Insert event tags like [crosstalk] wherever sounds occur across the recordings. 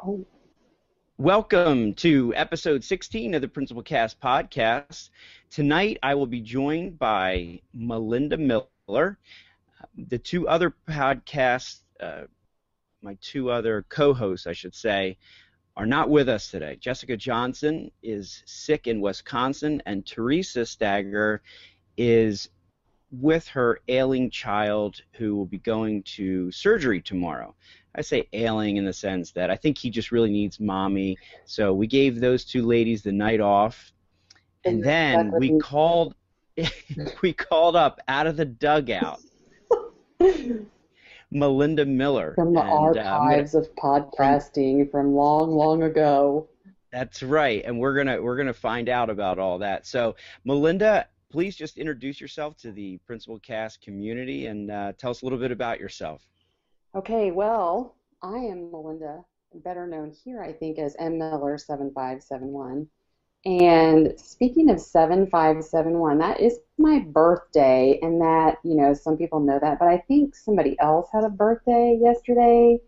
Oh. Welcome to episode 16 of the Principal Cast podcast. Tonight I will be joined by Melinda Miller. The two other podcasts, uh, my two other co hosts, I should say, are not with us today. Jessica Johnson is sick in Wisconsin, and Theresa Stager is with her ailing child who will be going to surgery tomorrow. I say ailing in the sense that I think he just really needs mommy. So we gave those two ladies the night off, and then we called [laughs] we called up out of the dugout Melinda Miller from the and, archives uh, of podcasting from, from long, long ago. That's right, and we're gonna we're gonna find out about all that. So, Melinda, please just introduce yourself to the Principal Cast community and uh, tell us a little bit about yourself. Okay, well, I am Melinda, better known here, I think, as M. Miller 7571. And speaking of 7571, that is my birthday, and that, you know, some people know that, but I think somebody else had a birthday yesterday.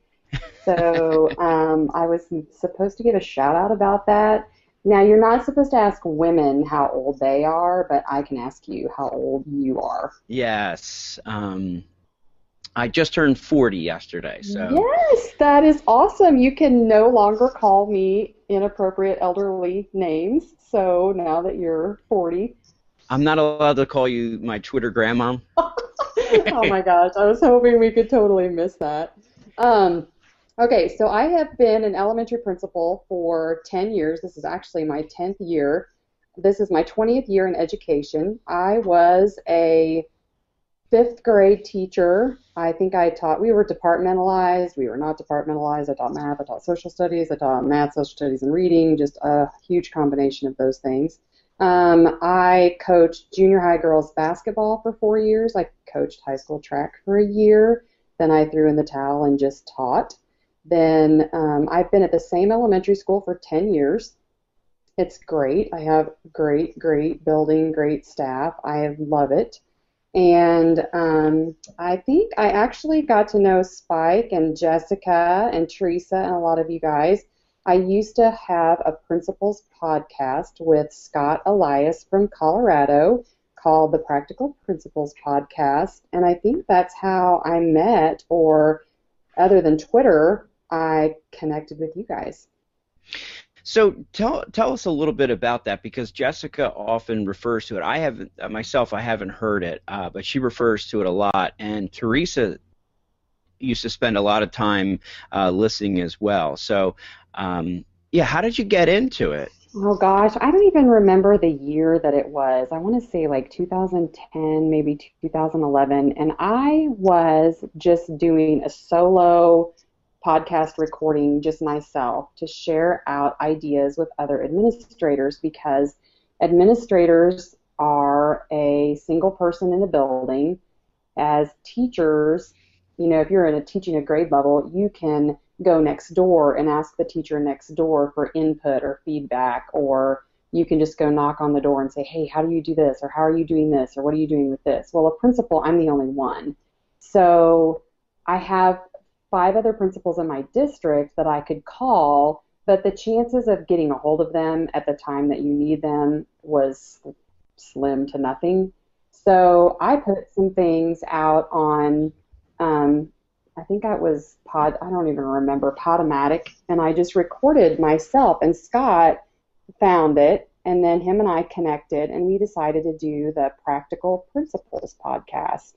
So [laughs] um, I was supposed to give a shout out about that. Now, you're not supposed to ask women how old they are, but I can ask you how old you are. Yes. Um, I just turned 40 yesterday. So Yes, that is awesome. You can no longer call me inappropriate elderly names. So now that you're 40, I'm not allowed to call you my Twitter grandma. [laughs] oh my gosh, I was hoping we could totally miss that. Um, okay, so I have been an elementary principal for 10 years. This is actually my 10th year. This is my 20th year in education. I was a fifth grade teacher. I think I taught, we were departmentalized, we were not departmentalized. I taught math, I taught social studies, I taught math, social studies, and reading, just a huge combination of those things. Um, I coached junior high girls basketball for four years. I coached high school track for a year. Then I threw in the towel and just taught. Then um, I've been at the same elementary school for 10 years. It's great. I have great, great building, great staff. I love it. And um, I think I actually got to know Spike and Jessica and Theresa and a lot of you guys. I used to have a principals podcast with Scott Elias from Colorado called the Practical Principals Podcast. And I think that's how I met, or other than Twitter, I connected with you guys. So tell tell us a little bit about that because Jessica often refers to it. I haven't myself. I haven't heard it, uh, but she refers to it a lot. And Theresa used to spend a lot of time uh, listening as well. So um, yeah, how did you get into it? Oh gosh, I don't even remember the year that it was. I want to say like 2010, maybe 2011. And I was just doing a solo podcast recording, just myself, to share out ideas with other administrators because administrators are a single person in the building. As teachers, you know, if you're in a teaching a grade level, you can go next door and ask the teacher next door for input or feedback, or you can just go knock on the door and say, hey, how do you do this? Or how are you doing this? Or what are you doing with this? Well, a principal, I'm the only one. So I have five other principals in my district that I could call, but the chances of getting a hold of them at the time that you need them was slim to nothing. So I put some things out on um, I think I was Pod, I don't even remember, Podomatic, and I just recorded myself. And Scott found it, and then him and I connected, and we decided to do the Practical Principals podcast.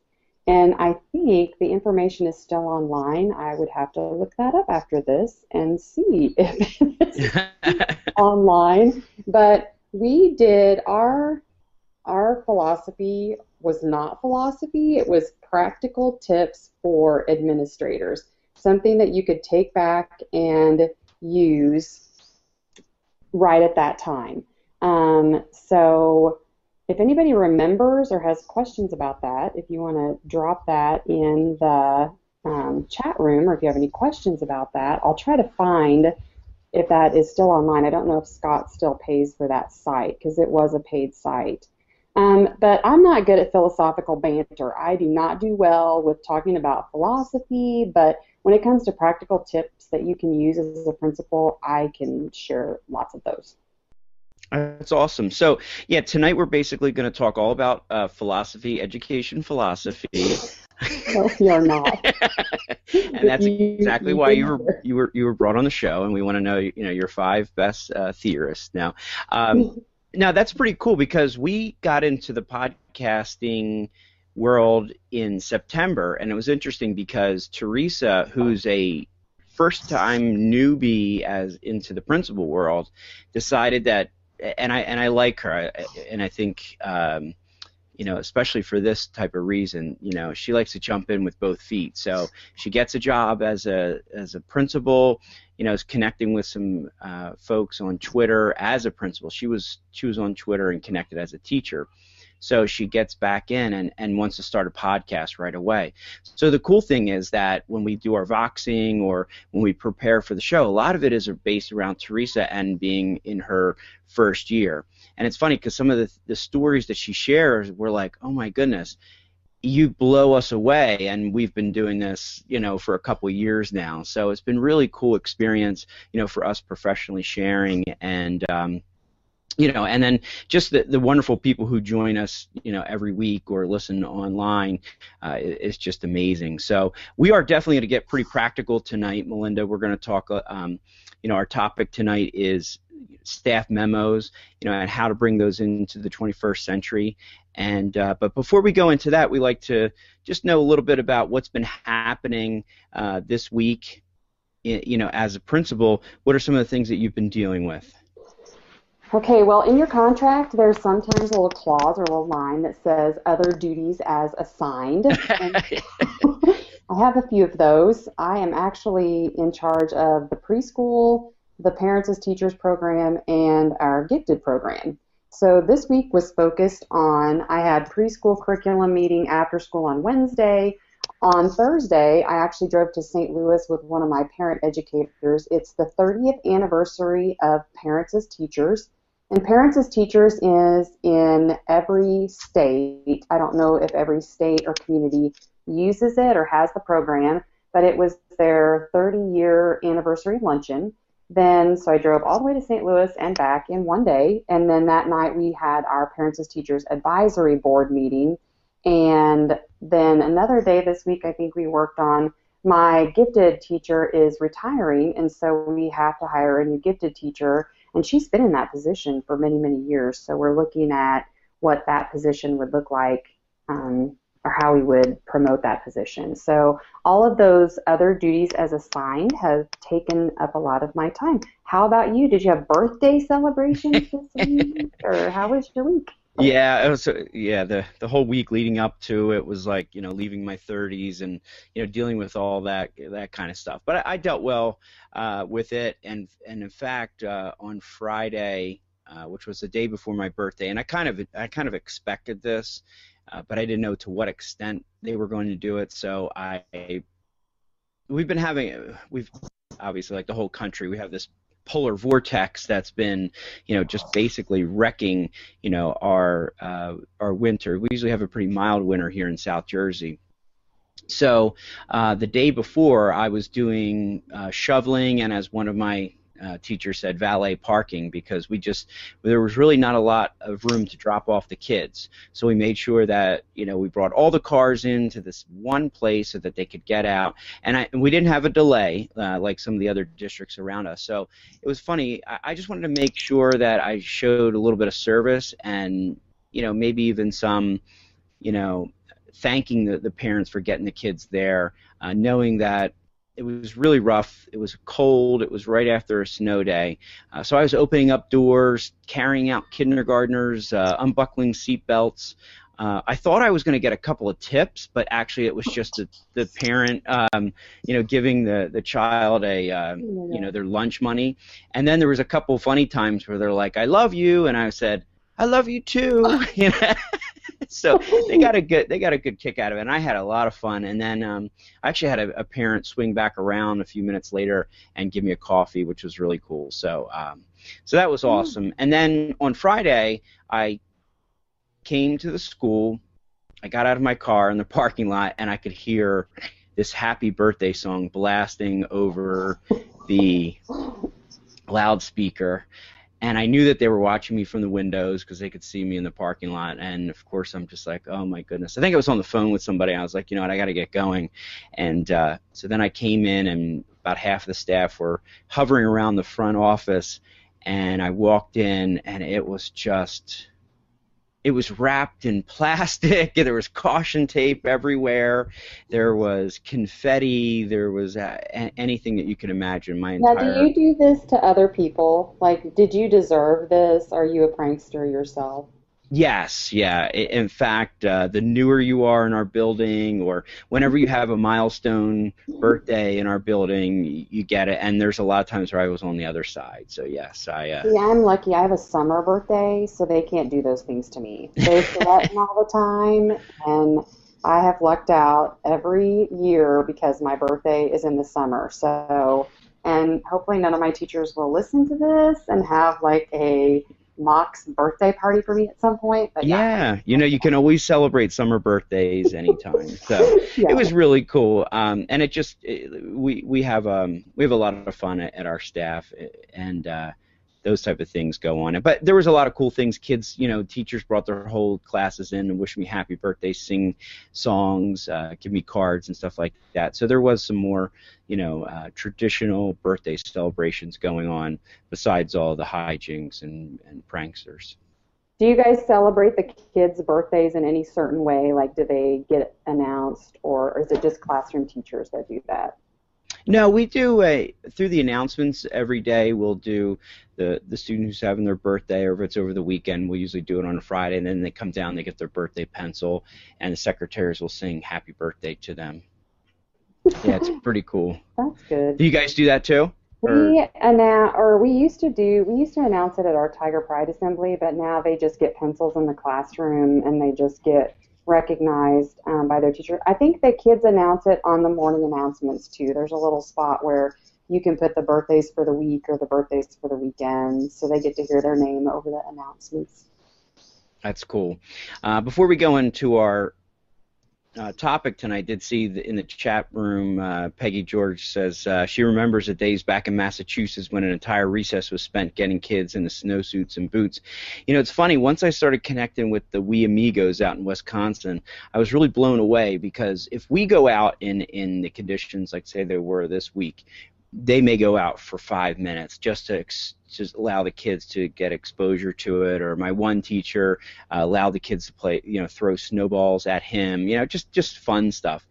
And I think the information is still online. I would have to look that up after this and see [laughs] if it's [laughs] online. But we did our our philosophy was not philosophy, it was practical tips for administrators. Something that you could take back and use right at that time. Um, so, if anybody remembers or has questions about that, if you want to drop that in the um, chat room or if you have any questions about that, I'll try to find if that is still online. I don't know if Scott still pays for that site because it was a paid site. Um, but I'm not good at philosophical banter. I do not do well with talking about philosophy, but when it comes to practical tips that you can use as a principal, I can share lots of those. That's awesome. So, yeah, tonight we're basically going to talk all about uh, philosophy, education philosophy. no, you're not. [laughs] and that's exactly why you were you were you were brought on the show, and we want to know you know your five best uh, theorists. Now, um, [laughs] now that's pretty cool because we got into the podcasting world in September, and it was interesting because Theresa, who's a first time newbie as into the principal world, decided that, and I and I like her, and I think. Um, you know, especially for this type of reason, you know, she likes to jump in with both feet. So she gets a job as a as a principal you know, is connecting with some uh, folks on Twitter as a principal. She was she was on Twitter and connected as a teacher. So she gets back in and, and wants to start a podcast right away. So the cool thing is that when we do our voxing or when we prepare for the show, a lot of it is based around Theresa and being in her first year. And it's funny because some of the, the stories that she shares were like, oh my goodness, you blow us away and we've been doing this you know for a couple years now so it's been really cool experience you know for us professionally sharing and um, you know and then just the, the wonderful people who join us you know every week or listen online uh, is just amazing so we are definitely going to get pretty practical tonight melinda we're going to talk uh, um, you know our topic tonight is staff memos, you know, and how to bring those into the 21st century. And uh, but before we go into that, we like to just know a little bit about what's been happening uh, this week. You know, as a principal, what are some of the things that you've been dealing with? Okay, well, in your contract, there's sometimes a little clause or a little line that says other duties as assigned. [laughs] I have a few of those. I am actually in charge of the preschool, the Parents as Teachers program, and our Gifted program. So this week was focused on, I had preschool curriculum meeting after school on Wednesday. On Thursday, I actually drove to St. Louis with one of my parent educators. It's the 30th anniversary of Parents as Teachers. And Parents as Teachers is in every state. I don't know if every state or community uses it or has the program, but it was their 30 year anniversary luncheon. Then, so I drove all the way to St. Louis and back in one day. And then that night we had our Parents as Teachers Advisory Board meeting. And then another day this week, I think we worked on my gifted teacher is retiring, and so we have to hire a new gifted teacher. And she's been in that position for many, many years. So we're looking at what that position would look like um, or how we would promote that position. So all of those other duties as assigned have taken up a lot of my time. How about you? Did you have birthday celebrations this [laughs] week, or how was your week? Yeah, it was. Yeah, the the whole week leading up to it was like you know leaving my 30s and you know dealing with all that that kind of stuff. But I, I dealt well uh, with it, and and in fact uh, on Friday. Uh, which was the day before my birthday, and I kind of I kind of expected this uh, but I didn't know to what extent they were going to do it. So I, we've been having, we've obviously like the whole country, we have this polar vortex that's been, you know, just basically wrecking, you know, our uh, our winter. We usually have a pretty mild winter here in South Jersey. So uh, the day before, I was doing uh, shoveling, and as one of my uh, teacher said valet parking because we just there was really not a lot of room to drop off the kids. So we made sure that you know we brought all the cars into this one place so that they could get out, and, I, and we didn't have a delay uh, like some of the other districts around us. So it was funny. I, I just wanted to make sure that I showed a little bit of service and you know maybe even some you know thanking the, the parents for getting the kids there, uh, knowing that it was really rough. It was cold. It was right after a snow day. Uh, so I was opening up doors, carrying out kindergartners, uh, unbuckling seat belts. Uh, I thought I was going to get a couple of tips, but actually it was just the, the parent, um, you know, giving the, the child a, uh, you know, their lunch money. And then there was a couple funny times where they're like, "I love you," and I said, "I love you too." [laughs] you know? [laughs] so they got a [laughs] good they got a good kick out of it, and I had a lot of fun. And then um, I actually had a, a parent swing back around a few minutes later and give me a coffee, which was really cool. So um, so that was awesome. And then on Friday, I came to the school. I got out of my car in the parking lot, and I could hear this happy birthday song blasting over the [laughs] loudspeaker and I knew that they were watching me from the windows because they could see me in the parking lot. And of course, I'm just like, oh my goodness. I think I was on the phone with somebody. I was like, you know what, I got to get going. And uh, so then I came in, and about half of the staff were hovering around the front office. And I walked in, and it was just it was wrapped in plastic. [laughs] There was caution tape everywhere. There was confetti. There was uh, anything that you can imagine. My entire. Now, do you do this to other people? Like, did you deserve this? Are you a prankster yourself? Yes, yeah. In fact, uh, the newer you are in our building, or whenever you have a milestone birthday in our building, you get it. And there's a lot of times where I was on the other side. So yes, I. Uh, yeah, I'm lucky. I have a summer birthday, so they can't do those things to me. They're sweating [laughs] all the time, and I have lucked out every year because my birthday is in the summer. So, and hopefully none of my teachers will listen to this and have like a Mock's birthday party for me at some point. But yeah, yeah. you know, you can always celebrate summer birthdays [laughs] anytime. so yeah. it was really cool, um, and it just it, we we have um, we have a lot of fun at, at our staff, and uh, those type of things go on. But there was a lot of cool things. Kids, you know, teachers brought their whole classes in and wish me happy birthday, sing songs, uh, give me cards and stuff like that. So there was some more, you know, uh, traditional birthday celebrations going on besides all the hijinks and, and pranksters. Do you guys celebrate the kids' birthdays in any certain way? Like, do they get announced, or, or is it just classroom teachers that do that? No, we do a through the announcements every day. We'll do the the student who's having their birthday, or if it's over the weekend, we'll usually do it on a Friday, and then they come down, they get their birthday pencil, and the secretaries will sing "Happy Birthday" to them. Yeah, it's [laughs] pretty cool. That's good. Do you guys do that too? We announce, or we used to do, we used to announce it at our Tiger Pride Assembly, but now they just get pencils in the classroom and they just get recognized um, by their teacher. I think the kids announce it on the morning announcements too. There's a little spot where you can put the birthdays for the week or the birthdays for the weekend, so they get to hear their name over the announcements. That's cool. Uh, before we go into our uh, topic tonight did see in the chat room uh, Peggy George says uh, she remembers the days back in Massachusetts when an entire recess was spent getting kids in into snowsuits and boots. You know, it's funny. Once I started connecting with the We Amigos out in Wisconsin, I was really blown away because if we go out in in the conditions like say there were this week, they may go out for five minutes just to ex- just allow the kids to get exposure to it. Or my one teacher uh, allowed the kids to play, you know, throw snowballs at him. You know, just just fun stuff.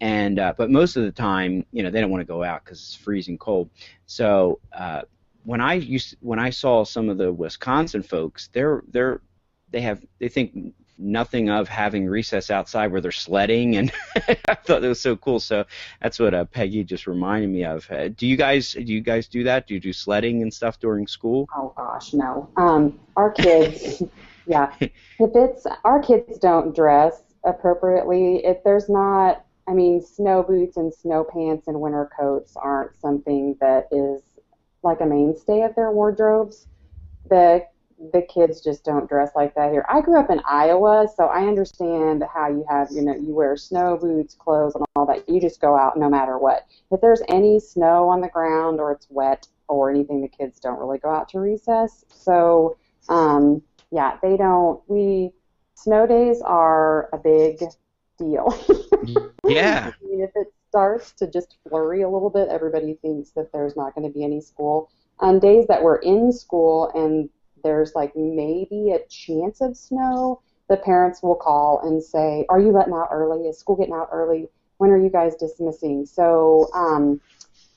And uh, but most of the time, you know, they don't want to go out because it's freezing cold. So uh, when I used when I saw some of the Wisconsin folks, they're they're they have they think nothing of having recess outside where they're sledding, and [laughs] I thought that was so cool. So that's what uh, Peggy just reminded me of. Uh, do you guys do you guys do that? Do you do sledding and stuff during school? Oh gosh, no. Um, our kids, [laughs] yeah. If it's our kids don't dress appropriately, if there's not, I mean, snow boots and snow pants and winter coats aren't something that is like a mainstay of their wardrobes. The the kids just don't dress like that here. I grew up in Iowa, so I understand how you have, you know, you wear snow boots, clothes, and all that. You just go out no matter what. If there's any snow on the ground or it's wet or anything, the kids don't really go out to recess. So, um, yeah, they don't. We snow days are a big deal. yeah. [laughs] I mean, if it starts to just flurry a little bit, everybody thinks that there's not going to be any school. On days that we're in school and there's like maybe a chance of snow, the parents will call and say, "Are you letting out early? Is school getting out early? When are you guys dismissing?" So, um,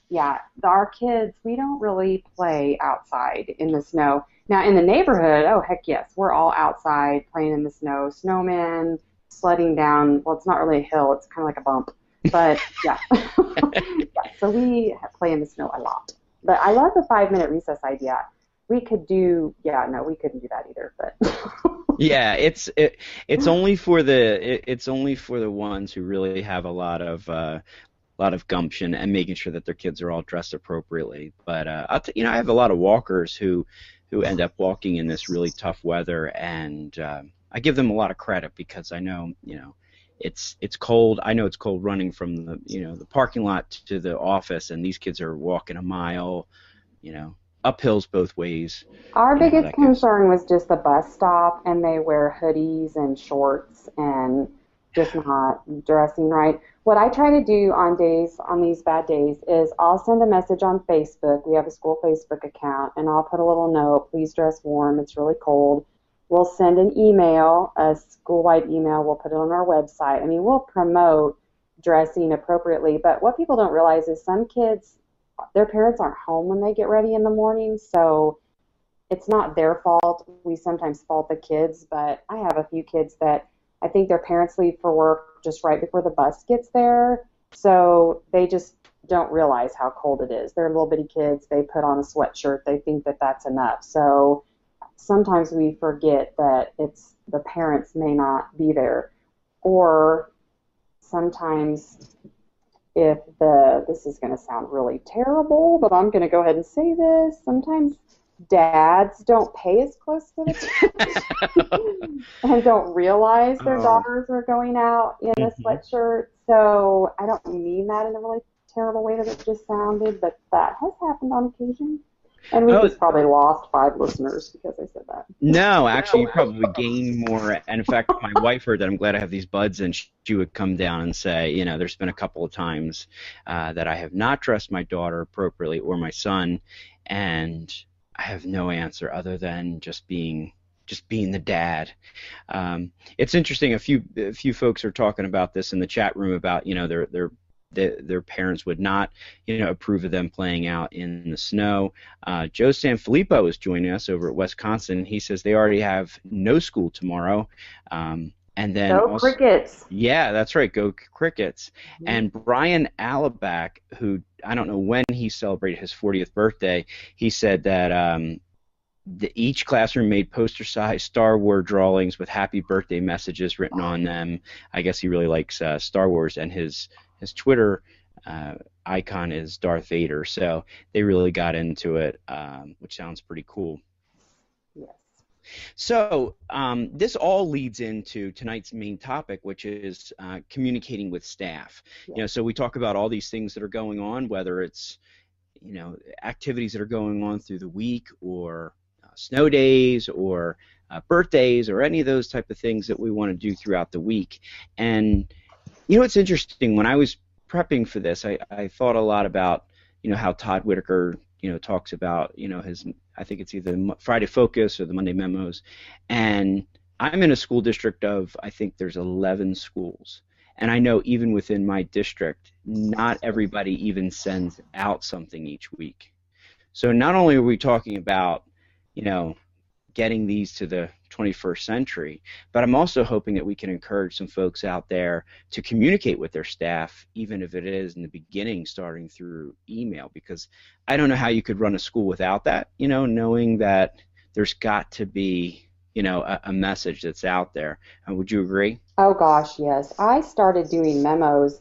yeah, our kids, we don't really play outside in the snow. Now, in the neighborhood, oh heck yes, we're all outside playing in the snow, snowmen, sledding down. Well, it's not really a hill; it's kind of like a bump. But [laughs] yeah, [laughs] yeah. So we play in the snow a lot. But I love the five-minute recess idea we could do yeah no we couldn't do that either but [laughs] yeah it's it, it's only for the it, it's only for the ones who really have a lot of uh a lot of gumption and making sure that their kids are all dressed appropriately but uh t- you know I have a lot of walkers who who end up walking in this really tough weather and uh, I give them a lot of credit because I know you know it's it's cold. I know it's cold running from the you know the parking lot to the office, and these kids are walking a mile, you know, uphills both ways. Our biggest concern was just the bus stop, and they wear hoodies and shorts and just [sighs] not dressing right. What I try to do on days on these bad days is I'll send a message on Facebook. We have a school Facebook account, and I'll put a little note: "Please dress warm. It's really cold." We'll send an email, a school-wide email. We'll put it on our website. I mean, we'll promote dressing appropriately. But what people don't realize is some kids their parents aren't home when they get ready in the morning, so it's not their fault. We sometimes fault the kids, but I have a few kids that I think their parents leave for work just right before the bus gets there, so they just don't realize how cold it is. They're little bitty kids. They put on a sweatshirt. They think that that's enough. So sometimes we forget that it's the parents may not be there, or sometimes if the this is going to sound really terrible, but I'm going to go ahead and say this. Sometimes dads don't pay as close to the [laughs] [laughs] and don't realize their oh. daughters are going out in a mm-hmm. sweatshirt. So I don't mean that in a really terrible way that it just sounded, but that has happened on occasion. And we oh, just probably lost five listeners because I said that. No, actually, you probably gained more. And in fact, my wife heard that I'm glad I have these buds, and she would come down and say, you know, there's been a couple of times uh, that I have not dressed my daughter appropriately or my son, and I have no answer other than just being just being the dad. Um, it's interesting. A few a few folks are talking about this in the chat room about you know their their the, their parents would not, you know, approve of them playing out in the snow. Uh, Joe Sanfilippo is joining us over at Wisconsin. He says they already have no school tomorrow. Um, and then go also, crickets. Yeah, that's right. Go crickets. Mm-hmm. And Brian Alaback, who I don't know when he celebrated his 40th birthday, he said that um, the, each classroom made poster-sized Star Wars drawings with happy birthday messages written on them. I guess he really likes uh, Star Wars, and his his Twitter uh, icon is Darth Vader. So they really got into it, um, which sounds pretty cool. Yes. So um, this all leads into tonight's main topic, which is uh, communicating with staff. Yes. You know, so we talk about all these things that are going on, whether it's you know activities that are going on through the week, or uh, snow days, or uh, birthdays, or any of those type of things that we want to do throughout the week, and you know, it's interesting. When I was prepping for this, I, I thought a lot about you know how Todd Whitaker you know talks about you know his I think it's either Friday Focus or the Monday Memos, and I'm in a school district of I think there's 11 schools, and I know even within my district, not everybody even sends out something each week. So not only are we talking about you know getting these to the 21st century. But I'm also hoping that we can encourage some folks out there to communicate with their staff, even if it is in the beginning starting through email, because I don't know how you could run a school without that, you know, knowing that there's got to be you know a, a message that's out there. Uh, would you agree? Oh gosh yes. I started doing memos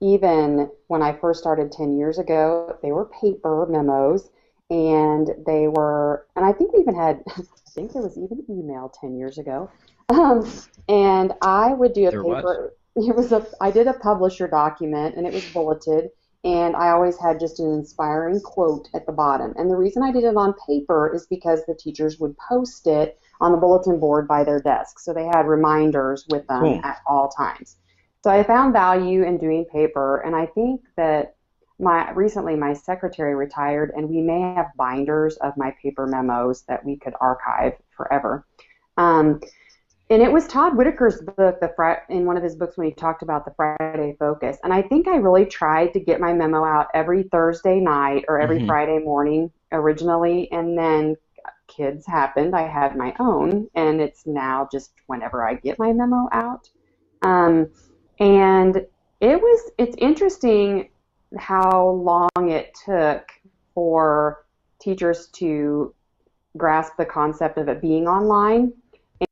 even when i first started 10 years ago. They were paper memos and they were and i think we even had [laughs] I think there was even email 10 years ago. Um, and I would do a there paper. Was. [laughs] It was a. I did a publisher document, and it was bulleted. And I always had just an inspiring quote at the bottom. And the reason I did it on paper is because the teachers would post it on the bulletin board by their desk. So they had reminders with them cool. at all times. So I found value in doing paper, and I think that my recently my secretary retired and we may have binders of my paper memos that we could archive forever. Um, and it was todd whitaker's book the fr- in one of his books when he talked about the friday focus. And i think i really tried to get my memo out every thursday night or every mm-hmm. friday morning originally and then kids happened. I had my own and it's now just whenever i get my memo out. Um, and it was it's interesting how long it took for teachers to grasp the concept of it being online.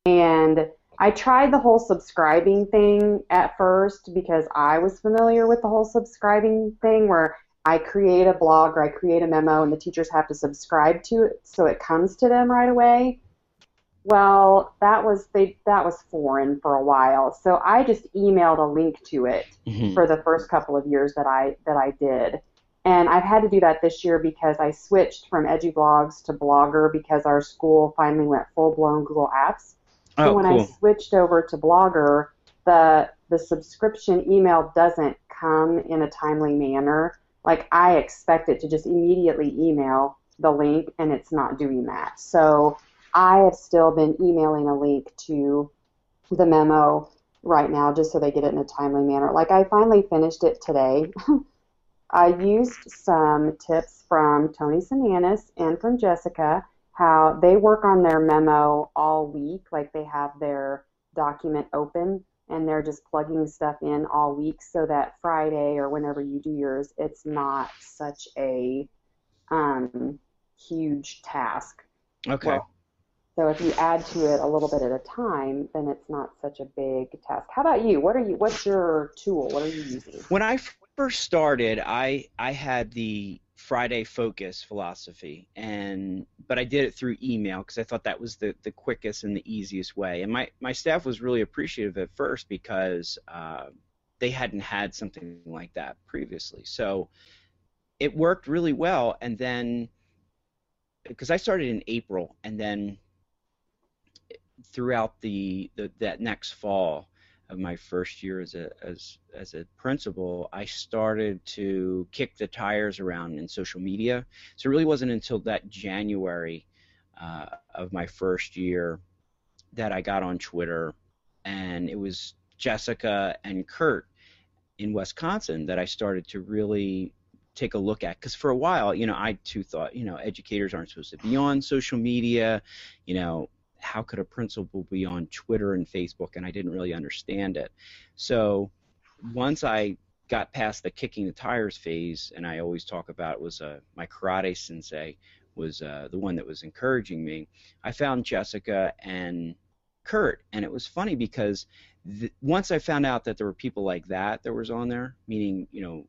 And I tried the whole subscribing thing at first because I was familiar with the whole subscribing thing where I create a blog or I create a memo and the teachers have to subscribe to it so it comes to them right away. Well, that was they that was foreign for a while. So I just emailed a link to it mm-hmm. for the first couple of years that I that I did. And I've had to do that this year because I switched from EduBlogs to Blogger because our school finally went full blown Google Apps. So oh, when cool. I switched over to Blogger, the the subscription email doesn't come in a timely manner. Like I expect it to just immediately email the link and it's not doing that. So I have still been emailing a link to the memo right now just so they get it in a timely manner. Like I finally finished it today. [laughs] I used some tips from Tony Sinanis and from Jessica, how they work on their memo all week, like they have their document open and they're just plugging stuff in all week so that Friday or whenever you do yours, it's not such a um, huge task. Okay. Well, so if you add to it a little bit at a time, then it's not such a big task. How about you? What are you? What's your tool? What are you using? When I first started, I I had the Friday focus philosophy, and but I did it through email because I thought that was the the quickest and the easiest way. And my my staff was really appreciative at first because uh, they hadn't had something like that previously. So it worked really well, and then because I started in April, and then throughout the, the that next fall of my first year as a as as a principal, I started to kick the tires around in social media. So it really wasn't until that January uh, of my first year that I got on Twitter, and it was Jessica and Kurt in Wisconsin that I started to really take a look at because for a while you know i too thought you know educators aren't supposed to be on social media you know how could a principal be on Twitter and Facebook? And I didn't really understand it. So once I got past the kicking the tires phase, and I always talk about was uh, my karate sensei was uh, the one that was encouraging me. I found Jessica and Kurt, and it was funny because th- once I found out that there were people like that that was on there, meaning you know,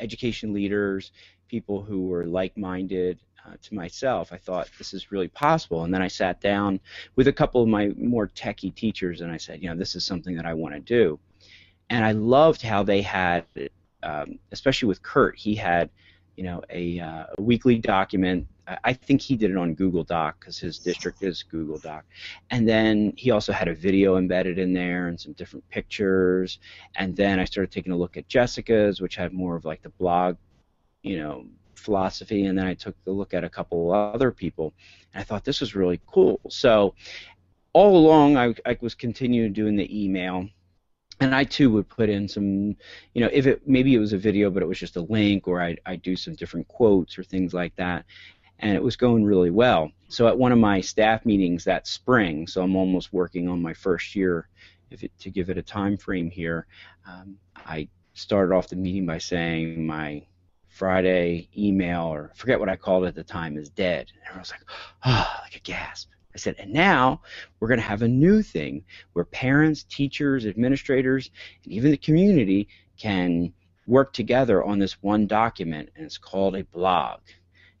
education leaders, people who were like-minded, uh, to myself. I thought this is really possible, and then I sat down with a couple of my more techie teachers, and I said, you know, this is something that I want to do. And I loved how they had, um, especially with Kurt, he had, you know, a, uh, a weekly document. I think he did it on Google Doc because his district is Google Doc. And then he also had a video embedded in there and some different pictures. And then I started taking a look at Jessica's, which had more of like the blog, you know, philosophy, and then I took a look at a couple other people, and I thought this was really cool. So all along, I, I was continuing doing the email, and I too would put in some, you know, if it maybe it was a video, but it was just a link, or I I do some different quotes or things like that, and it was going really well. So at one of my staff meetings that spring, so I'm almost working on my first year, if it, to give it a time frame here, um, I started off the meeting by saying my Friday email or forget what I called it at the time is dead. And I was like, ah, oh, like a gasp. I said, and now we're going to have a new thing where parents, teachers, administrators, and even the community can work together on this one document, and it's called a blog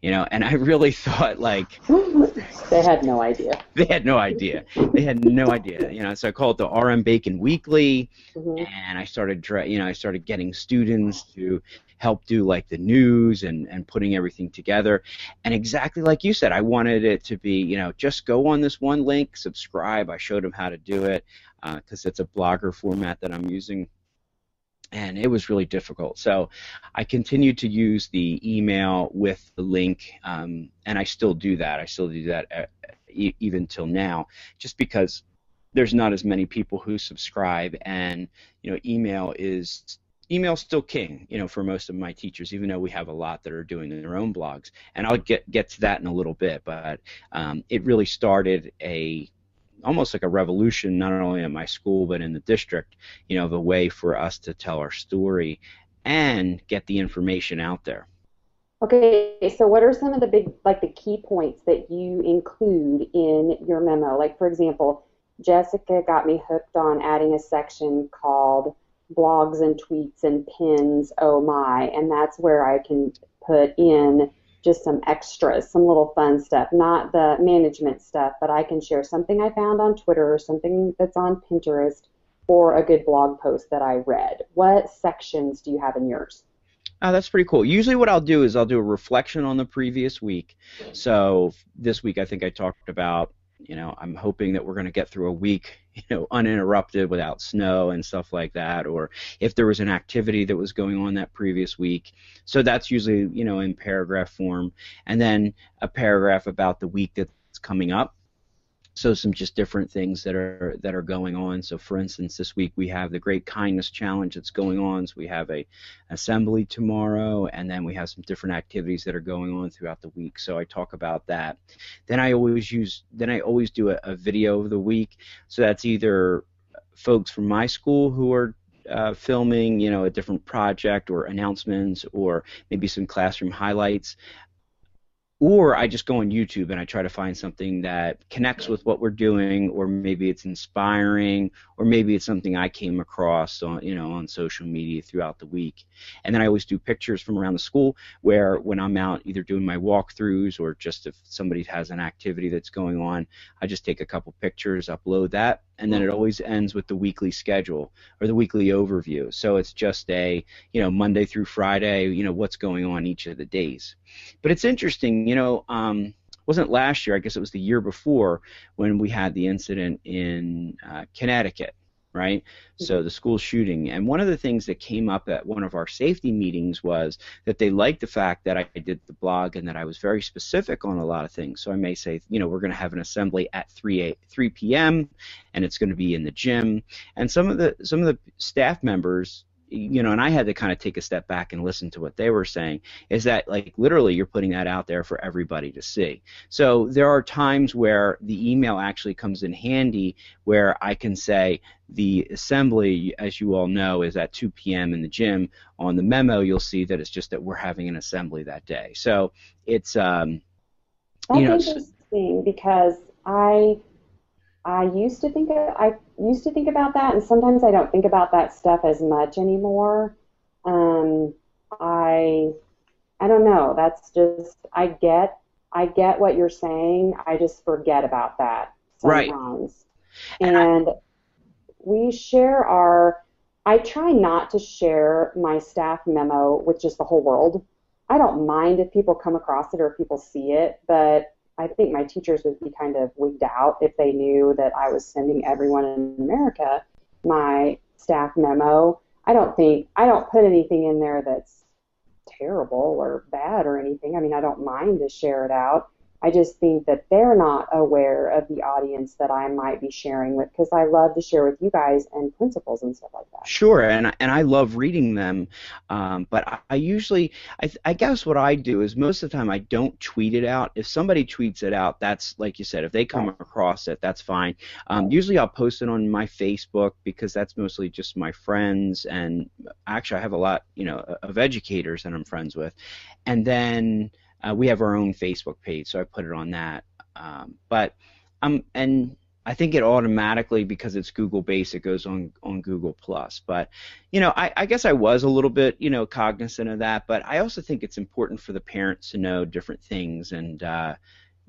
you know and i really [laughs] thought like [laughs] they had no idea they had no idea they had no idea you know so i called it the rm bacon weekly mm-hmm. and i started you know i started getting students to help do like the news and and putting everything together and exactly like you said i wanted it to be you know just go on this one link subscribe i showed them how to do it because uh, it's a blogger format that i'm using and it was really difficult. So I continued to use the email with the link, um, and I still do that. I still do that at, uh, even till now, just because there's not as many people who subscribe, and you know, email is email's still king, you know, for most of my teachers, even though we have a lot that are doing their own blogs. And I'll get get to that in a little bit, but um, it really started a almost like a revolution, not only at my school but in the district. You know, of a way for us to tell our story and get the information out there. Okay, so what are some of the big, like the key points that you include in your memo? Like, for example, Jessica got me hooked on adding a section called blogs and tweets and pins, oh my, and that's where I can put in just some extras, some little fun stuff, not the management stuff, but I can share something I found on Twitter or something that's on Pinterest or a good blog post that I read. What sections do you have in yours? Oh, that's pretty cool. Usually, what I'll do is I'll do a reflection on the previous week. So this week, I think I talked about you know, I'm hoping that we're going to get through a week, you know, uninterrupted without snow and stuff like that, or if there was an activity that was going on that previous week. So that's usually, you know, in paragraph form. And then a paragraph about the week that's coming up so some just different things that are that are going on. So for instance, this week we have the Great Kindness Challenge that's going on. So we have a assembly tomorrow, and then we have some different activities that are going on throughout the week. So I talk about that. Then I always use then I always do a, a video of the week. So that's either folks from my school who are uh, filming, you know, a different project or announcements or maybe some classroom highlights or I just go on YouTube and I try to find something that connects with what we're doing, or maybe it's inspiring, or maybe it's something I came across on you know on social media throughout the week. And then I always do pictures from around the school where when I'm out either doing my walkthroughs or just if somebody has an activity that's going on, I just take a couple pictures, upload that, and then it always ends with the weekly schedule or the weekly overview. So it's just a you know Monday through Friday, you know what's going on each of the days. But it's interesting, you know. Um, wasn't last year, I guess it was the year before when we had the incident in uh, Connecticut right? So mm-hmm. the school shooting. And one of the things that came up at one of our safety meetings was that they liked the fact that I did the blog and that I was very specific on a lot of things. So I may say, you know, we're going to have an assembly at 3 a, 3 p.m. and it's going to be in the gym. And some of the some of the staff members you know, and I had to kind of take a step back and listen to what they were saying, is that like literally you're putting that out there for everybody to see. So there are times where the email actually comes in handy where I can say the assembly, as you all know, is at 2 p.m. in the gym. On the memo, you'll see that it's just that we're having an assembly that day. So it's um, That's you know, interesting because I I used to think I used to think about that, and sometimes I don't think about that stuff as much anymore. Um, I I don't know. That's just I get I get what you're saying. I just forget about that sometimes. Right. And, and I, we share our. I try not to share my staff memo with just the whole world. I don't mind if people come across it or if people see it, but I think my teachers would be kind of wigged out if they knew that I was sending everyone in America my staff memo. I don't think I don't put anything in there that's terrible or bad or anything. I mean, I don't mind to share it out. I just think that they're not aware of the audience that I might be sharing with because I love to share with you guys and principals and stuff like that. Sure, and and I love reading them, um, but I, I usually I, I guess what I do is most of the time I don't tweet it out. If somebody tweets it out, that's like you said. If they come right. across it, that's fine. Um, right. Usually I'll post it on my Facebook because that's mostly just my friends and actually I have a lot you know of educators that I'm friends with, and then. Uh, we have our own Facebook page, so I put it on that. Um, but um, and I think it automatically because it's Google based, it goes on on Google Plus. But you know, I, I guess I was a little bit you know cognizant of that, but I also think it's important for the parents to know different things and. Uh,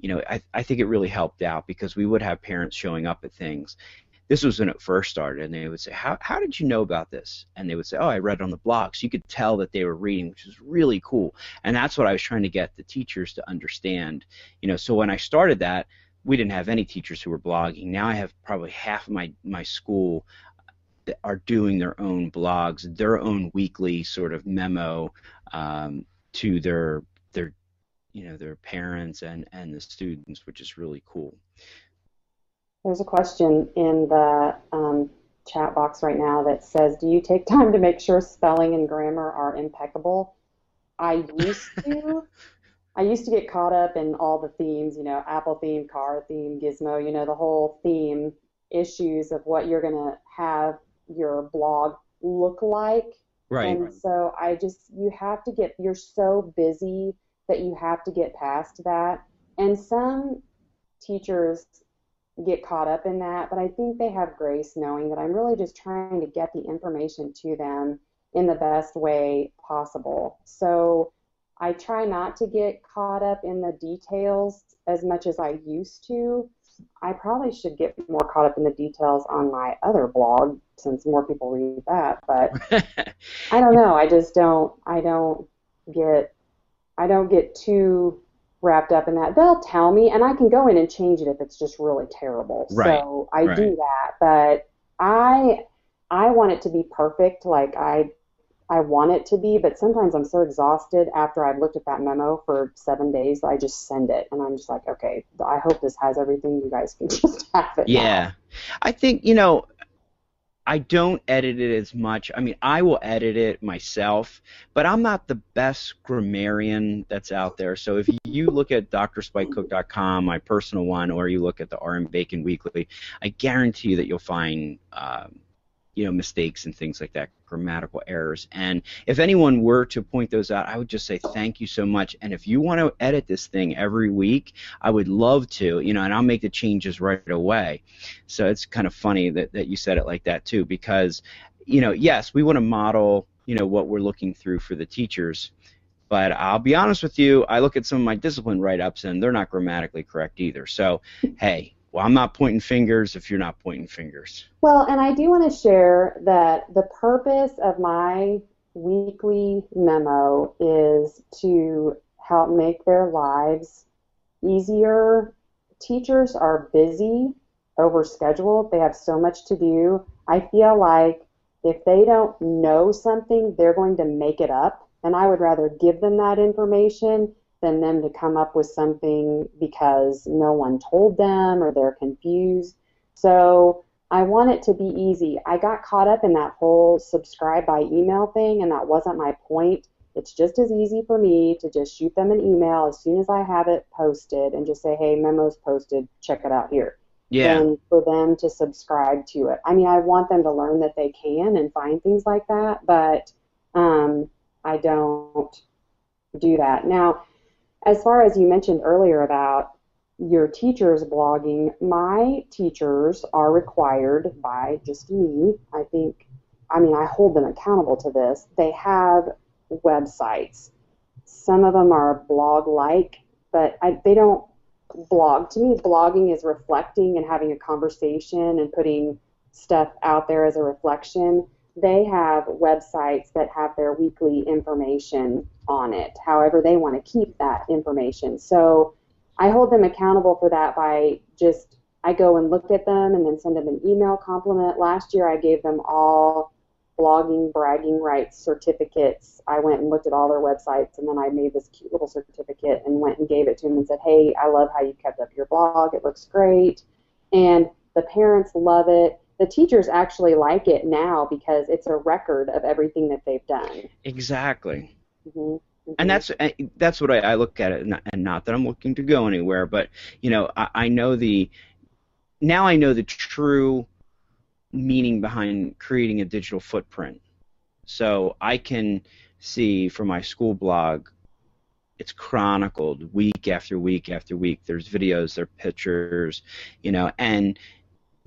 you know, I, I think it really helped out because we would have parents showing up at things this was when it first started, and they would say, "How how did you know about this?" And they would say, "Oh, I read it on the blog." So you could tell that they were reading, which was really cool. And that's what I was trying to get the teachers to understand. You know, so when I started that, we didn't have any teachers who were blogging. Now I have probably half of my my school that are doing their own blogs, their own weekly sort of memo um, to their their you know their parents and and the students, which is really cool. There's a question in the um, chat box right now that says, "Do you take time to make sure spelling and grammar are impeccable?" I used to. [laughs] I used to get caught up in all the themes, you know, Apple theme, car theme, Gizmo, you know, the whole theme issues of what you're gonna have your blog look like. Right. And so I just you have to get you're so busy that you have to get past that. And some teachers get caught up in that, but I think they have grace knowing that I'm really just trying to get the information to them in the best way possible. So I try not to get caught up in the details as much as I used to. I probably should get more caught up in the details on my other blog since more people read that, but [laughs] I don't know. I just don't I don't get I don't get too wrapped up in that. They'll tell me, and I can go in and change it if it's just really terrible. Right. So I right. do that, but I I want it to be perfect. Like I I want it to be, but sometimes I'm so exhausted after I've looked at that memo for seven days, I just send it, and I'm just like, okay, I hope this has everything. You guys can [laughs] just have it. Yeah, now. I think you know I don't edit it as much. I mean, I will edit it myself, but I'm not the best grammarian that's out there. So if you look at drspikecook.com, my personal one, or you look at the RM Bacon Weekly, I guarantee you that you'll find um, you know mistakes and things like that grammatical errors. And if anyone were to point those out i would just say thank you so much. And if you want to edit this thing every week i would love to you know and i'll make the changes right away. So it's kind of funny that, that you said it like that too because you know yes we want to model you know what we're looking through for the teachers. But I'll be honest with you, I look at some of my discipline write ups and they're not grammatically correct either. So, hey, well, I'm not pointing fingers if you're not pointing fingers. Well, and I do want to share that the purpose of my weekly memo is to help make their lives easier. Teachers are busy, overscheduled, they have so much to do. I feel like if they don't know something, they're going to make it up. And I would rather give them that information than them to come up with something because no one told them or they're confused. So I want it to be easy. I got caught up in that whole subscribe by email thing, and that wasn't my point. It's just as easy for me to just shoot them an email as soon as I have it posted and just say, hey, memo's posted, check it out here. Yeah. Than for them to subscribe to it. I mean, I want them to learn that they can and find things like that, but um, I don't do that. Now, as far as you mentioned earlier about your teachers blogging, my teachers are required by just me, I think, I mean, I hold them accountable to this. They have websites. Some of them are blog like, but I, they don't blog. To me, blogging is reflecting and having a conversation and putting stuff out there as a reflection they have websites that have their weekly information on it, however they want to keep that information. So I hold them accountable for that by just I go and look at them and then send them an email compliment. Last year I gave them all blogging bragging rights certificates. I went and looked at all their websites, and then I made this cute little certificate and went and gave it to them and said, "Hey, I love how you kept up your blog. It looks great." And the parents love it. The teachers actually like it now because it's a record of everything that they've done. Exactly. Mm-hmm. Mm-hmm. And that's eh, that's what I, I look at it, and not that I'm looking to go anywhere, but you know, I, I know the now I know the true meaning behind creating a digital footprint. So I can see for my school blog, it's chronicled week after week after week. There's videos, there are pictures, you know, and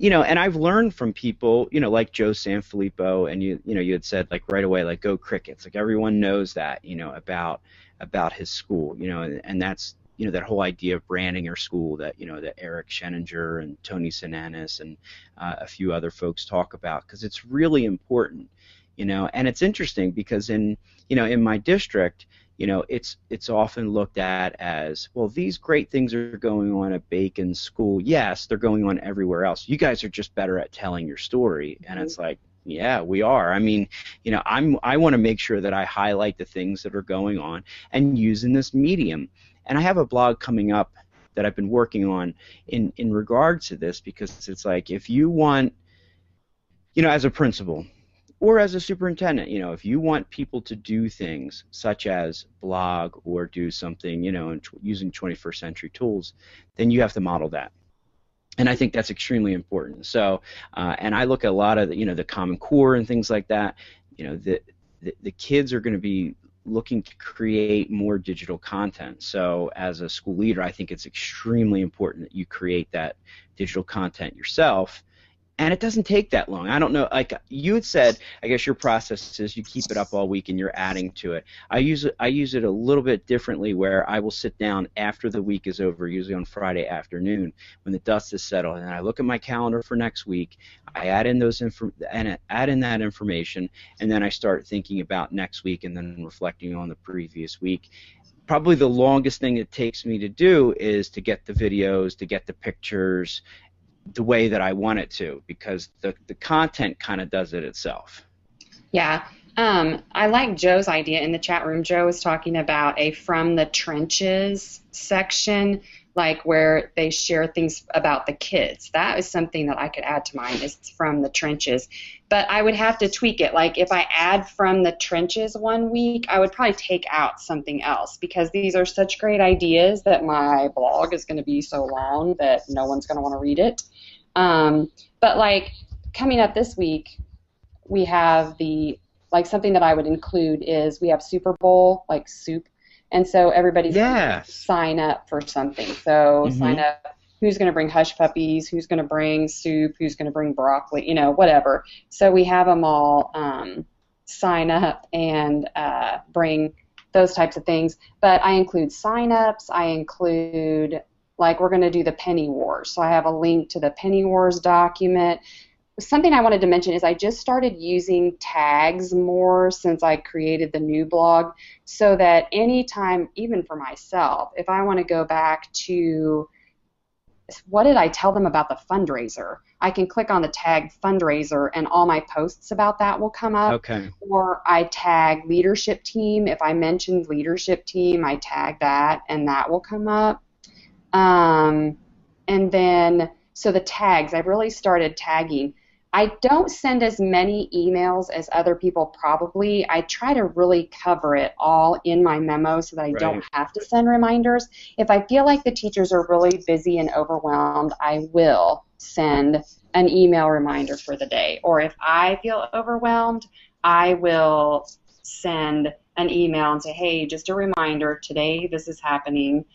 you know, and I've learned from people, you know, like Joe Sanfelippo, and you, you know, you had said like right away, like go crickets, like everyone knows that, you know, about about his school, you know, and, and that's you know that whole idea of branding your school that you know that Eric Sheninger and Tony Sinanis and uh, a few other folks talk about because it's really important, you know, and it's interesting because in you know in my district, you know, it's it's often looked at as well. These great things are going on at Bacon School. Yes, they're going on everywhere else. You guys are just better at telling your story, and mm-hmm. it's like yeah, we are. I mean, you know, I'm I want to make sure that I highlight the things that are going on and using this medium. And I have a blog coming up that I've been working on in in regards to this because it's like if you want you know, as a principal or as a superintendent, you know, if you want people to do things such as blog or do something, you know, using 21st century tools, then you have to model that and I think that's extremely important. So, uh, and I look at a lot of the, you know the Common Core and things like that. You know, the the, the kids are going to be looking to create more digital content. So, as a school leader, I think it's extremely important that you create that digital content yourself and it doesn't take that long. I don't know. Like you had said, I guess your process is you keep it up all week and you're adding to it. I use it. I use it a little bit differently, where I will sit down after the week is over, usually on Friday afternoon when the dust is settled, and I look at my calendar for next week. I add in those inf- and add in that information, and then I start thinking about next week and then reflecting on the previous week probably the longest thing it takes me to do is to get the videos, to get the pictures, the way that I want it to because the, the content kind of does it itself. Yeah. Um, I like Joe's idea in the chat room. Joe was talking about a from the trenches section, like where they share things about the kids. That is something that I could add to mine. Is from the trenches, but I would have to tweak it. Like if I add from the trenches one week, I would probably take out something else because these are such great ideas that my blog is going to be so long that no one's going to want to read it. Um, but like coming up this week, we have the like something that I would include is we have Super Bowl like soup, and so everybody's yes. sign up for something. So mm-hmm. sign up. Who's going to bring hush puppies? Who's going to bring soup? Who's going to bring broccoli? You know, whatever. So we have them all um, sign up and uh, bring those types of things. But I include sign-ups. I include like we're going to do the penny wars. So I have a link to the penny wars document. Something I wanted to mention is I just started using tags more since I created the new blog so that anytime, even for myself, if I want to go back to what did I tell them about the fundraiser? I can click on the tag fundraiser and all my posts about that will come up. Okay. Or I tag leadership team. If I mentioned leadership team, I tag that and that will come up. Um, and then, so the tags, I've really started tagging. I don't send as many emails as other people probably. I try to really cover it all in my memo so that I right. don't have to send reminders. If I feel like the teachers are really busy and overwhelmed, I will send an email reminder for the day. Or if I feel overwhelmed, I will send an email and say, hey, just a reminder, today this is happening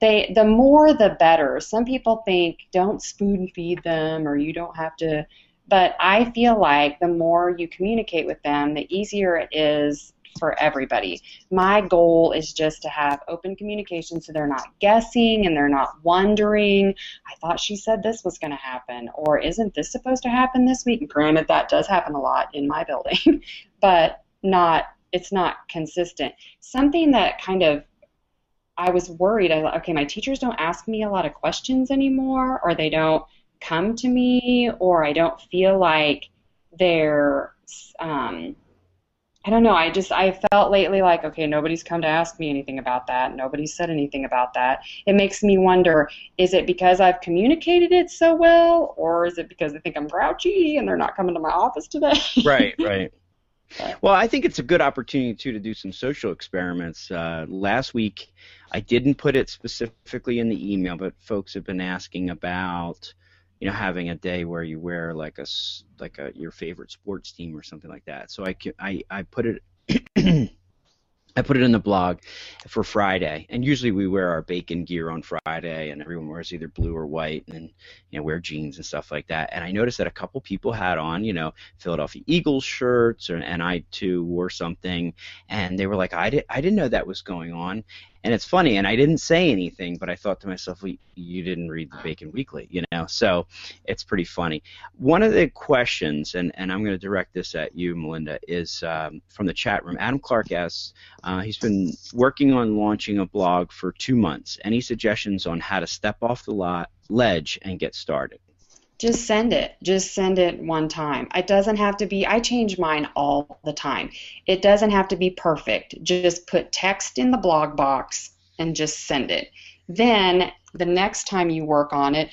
they the more the better. Some people think don't spoon feed them or you don't have to but I feel like the more you communicate with them, the easier it is for everybody. My goal is just to have open communication so they're not guessing and they're not wondering, I thought she said this was going to happen, or isn't this supposed to happen this week? granted, that does happen a lot in my [laughs] building, but not it's not consistent. Something that kind of I was worried. I thought, okay, my teachers don't ask me a lot of questions anymore, or they don't come to me, or I don't feel like they're um, I don't know. I just I felt lately like okay, nobody's come to ask me anything about that. Nobody's said anything about that. It makes me wonder: is it because I've communicated it so well, or is it because they think I'm grouchy and they're not coming to my office today? right, right. [laughs] Well, I think it's a good opportunity too to do some social experiments. Uh, last week, I didn't put it specifically in the email, but folks have been asking about you know having a day where you wear like a like a your favorite sports team or something like that. So I I I put it [clears throat] I put it in the blog for Friday, and usually we wear our bacon gear on Friday, and everyone wears either blue or white, and you know wear jeans and stuff like that. And I noticed that a couple people had on, you know, Philadelphia Eagles shirts, or, and I too wore something, and they were like, I did I didn't know that was going on, and it's funny and i didn't say anything but i thought to myself well, you didn't read the bacon weekly you know? So it's pretty funny. One of the questions and, and i'm going to direct this at you melinda is um, from the chat room. Adam clark asks uh, he's been working on launching a blog for two months. Any suggestions on how to step off the lot, ledge and get started just send it. Just send it one time. It doesn't have to be, I change mine all the time. It doesn't have to be perfect. Just put text in the blog box and just send it. Then the next time you work on it,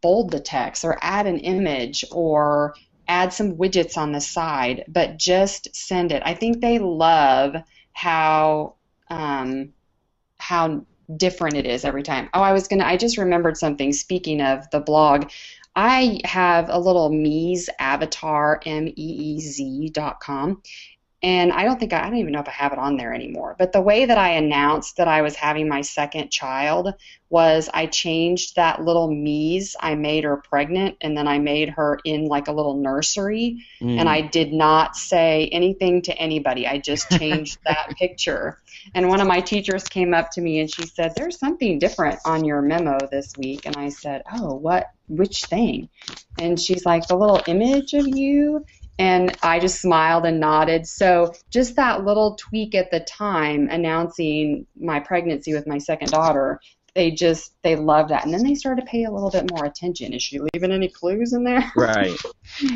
bold the text or add an image or add some widgets on the side, but just send it. I think they love how um, how different it is every time. Oh, I was gonna. I just remembered something. Speaking of the blog, I have a little Meez avatar, M E E Z dot com, and I don't think I, I don't even know if I have it on there anymore. But the way that I announced that I was having my second child was I changed that little Meez. I made her pregnant, and then I made her in like a little nursery, mm. and I did not say anything to anybody. I just changed [laughs] that picture. And one of my teachers came up to me and she said, "There's something different on your memo this week." And I said, "Oh, what? Which thing?" And she's like, "The little image of you." And I just smiled and nodded. So, just that little tweak at the time announcing my pregnancy with my second daughter they just they love that. And then they started to pay a little bit more attention. Is she leaving any clues in there? Right. [laughs]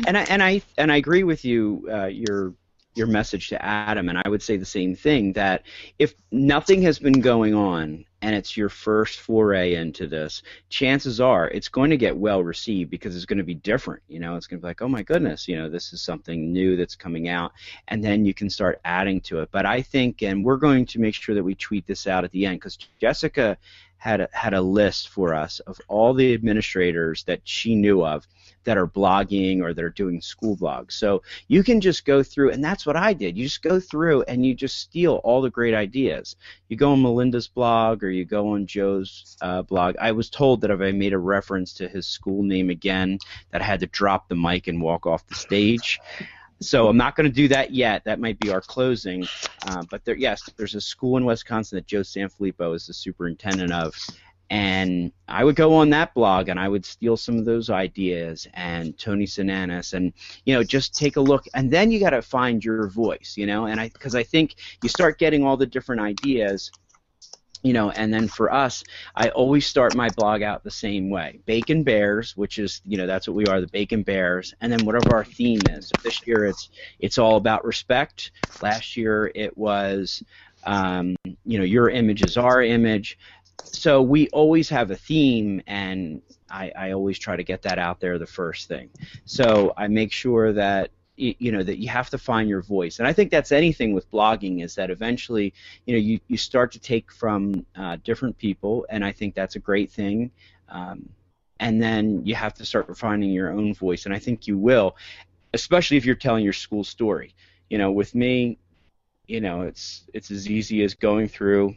And i and i and i agree with you uh, your your message to adam. And i would say the same thing that if nothing has been going on and it's your first foray into this chances are it's going to get well received because it's going to be different you know? It's going to be like oh my goodness you know this is something new that's coming out and then you can start adding to it. But i think and we're going to make sure that we tweet this out at the end because jessica had a, had a list for us of all the administrators that she knew of that are blogging or that are doing school blogs. So you can just go through, and that's what I did. You just go through and you just steal all the great ideas. You go on Melinda's blog or you go on Joe's uh, blog. I was told that if I made a reference to his school name again, that I had to drop the mic and walk off the stage. So I'm not going to do that yet. That might be our closing. Uh, but there, yes, there's a school in Wisconsin that Joe Sanfelippo is the superintendent of, and I would go on that blog and I would steal some of those ideas and Tony Sinanis and you know just take a look and then you got to find your voice, you know, and I because I think you start getting all the different ideas you know, and then for us, I always start my blog out the same way. Bacon Bears, which is, you know, that's what we are, the Bacon Bears, and then whatever our theme is. This year it's it's all about respect. Last year it was um, you know, your image is our image. So we always have a theme and I, I always try to get that out there the first thing. So I make sure that you know that you have to find your voice. And i think that's anything with blogging is that eventually you know you, you start to take from uh, different people and i think that's a great thing. Um, and then you have to start finding your own voice and i think you will especially if you're telling your school story. You know with me you know it's it's as easy as going through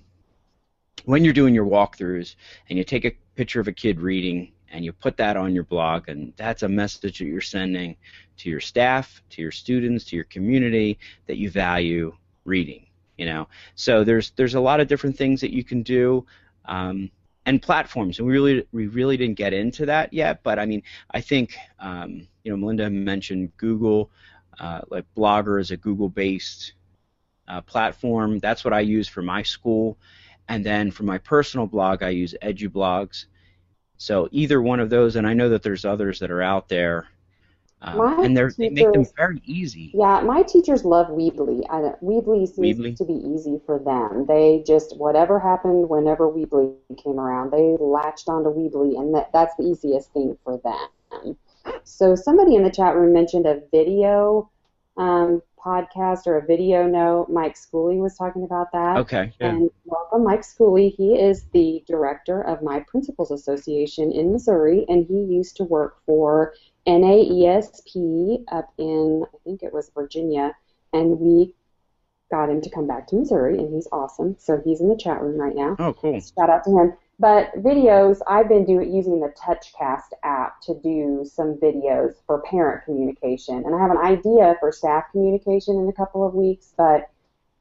when you're doing your walkthroughs and you take a picture of a kid reading and you put that on your blog and that's a message that you're sending to your staff to your students to your community that you value reading you know? So there's there's a lot of different things that you can do um, and platforms and we really we really didn't get into that yet but i mean i think um, you know melinda mentioned google uh, like blogger is a google based uh, platform. That's what i use for my school. And then for my personal blog i use edublogs so either one of those, and I know that there's others that are out there. Um, and they make them very easy. Yeah, my teachers love Weebly. I Weebly seems Weebly. to be easy for them. They just whatever happened whenever Weebly came around, they latched onto Weebly, and that, that's the easiest thing for them. So somebody in the chat room mentioned a video um, podcast or a video note. Mike Schooley was talking about that. Okay. Yeah. And welcome, Mike Schooley. He is the director of my Principals Association in Missouri, and he used to work for NAESP up in, I think it was Virginia, and we got him to come back to Missouri, and he's awesome. So he's in the chat room right now. Oh, cool. Shout out to him. But videos, I've been doing using the TouchCast app to do some videos for parent communication, and I have an idea for staff communication in a couple of weeks. But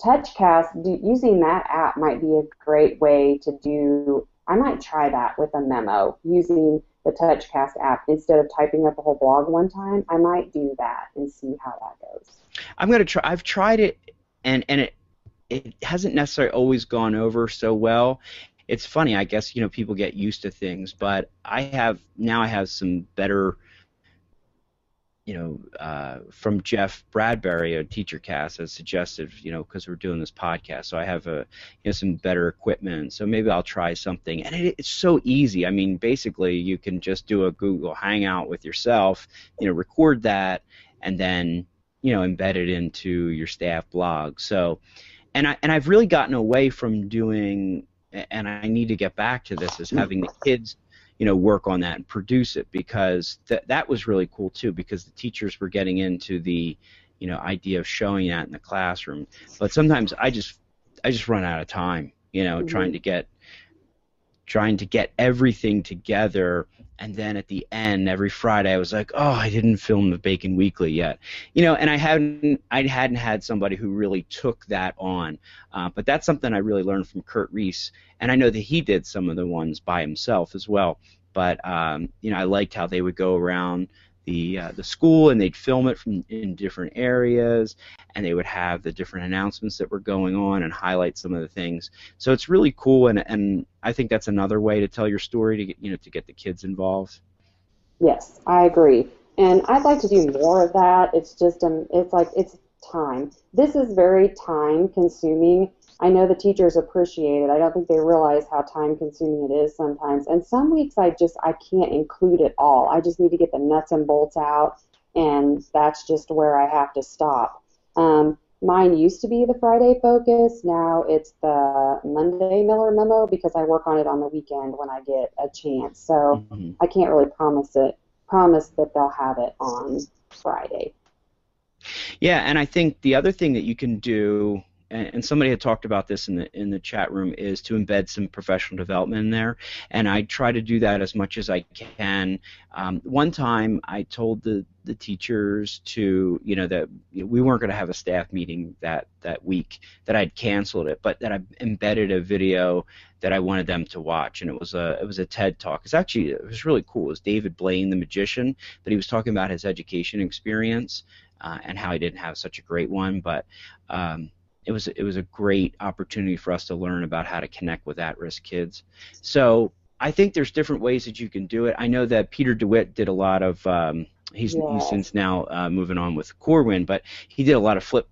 TouchCast, do, using that app might be a great way to do. I might try that with a memo using the TouchCast app instead of typing up a whole blog one time. I might do that and see how that goes. I'm gonna try. I've tried it, and and it it hasn't necessarily always gone over so well. It's funny, I guess you know people get used to things, but I have now I have some better you know, uh, from Jeff Bradbury, a TeacherCast, has suggested, you know, because we're doing this podcast, so I have a, you know, some better equipment. So maybe I'll try something, and it, it's so easy. I mean, basically, you can just do a Google Hangout with yourself, you know, record that, and then, you know, embed it into your staff blog. So, and I and I've really gotten away from doing, and I need to get back to this, is having the kids you know work on that and produce it because that that was really cool too because the teachers were getting into the you know idea of showing that in the classroom but sometimes i just i just run out of time you know mm-hmm. trying to get trying to get everything together. And then at the end every friday i was like oh i didn't film the bacon weekly yet. You know and i hadn't i hadn't had somebody who really took that on. Uh, but that's something i really learned from kurt reese. And i know that he did some of the ones by himself as well. But um, you know i liked how they would go around the uh, the school and they'd film it from in different areas and they would have the different announcements that were going on and highlight some of the things. So it's really cool and and I think that's another way to tell your story to get you know to get the kids involved. Yes I agree. And I'd like to do more of that. It's just um it's like it's time. This is very time consuming I know the teachers appreciate it. I don't think they realize how time consuming it is sometimes. And some weeks I just I can't include it all. I just need to get the nuts and bolts out, and that's just where I have to stop. Um, mine used to be the Friday focus. Now it's the Monday Miller memo because I work on it on the weekend when I get a chance. So mm-hmm. I can't really promise it. Promise that they'll have it on Friday. Yeah, and I think the other thing that you can do and somebody had talked about this in the in the chat room is to embed some professional development in there. And i try to do that as much as i can. Um, one time i told the the teachers to you know that we weren't going to have a staff meeting that that week that i'd canceled it but that i embedded a video that i wanted them to watch. And it was a it was a ted talk. It's actually it was really cool. It was david blaine the magician that he was talking about his education experience uh, and how he didn't have such a great one. But um, it was it was a great opportunity for us to learn about how to connect with at-risk kids. So I think there's different ways that you can do it. I know that Peter DeWitt did a lot of. Um, he's, yeah. he's since now uh, moving on with Corwin, but he did a lot of flip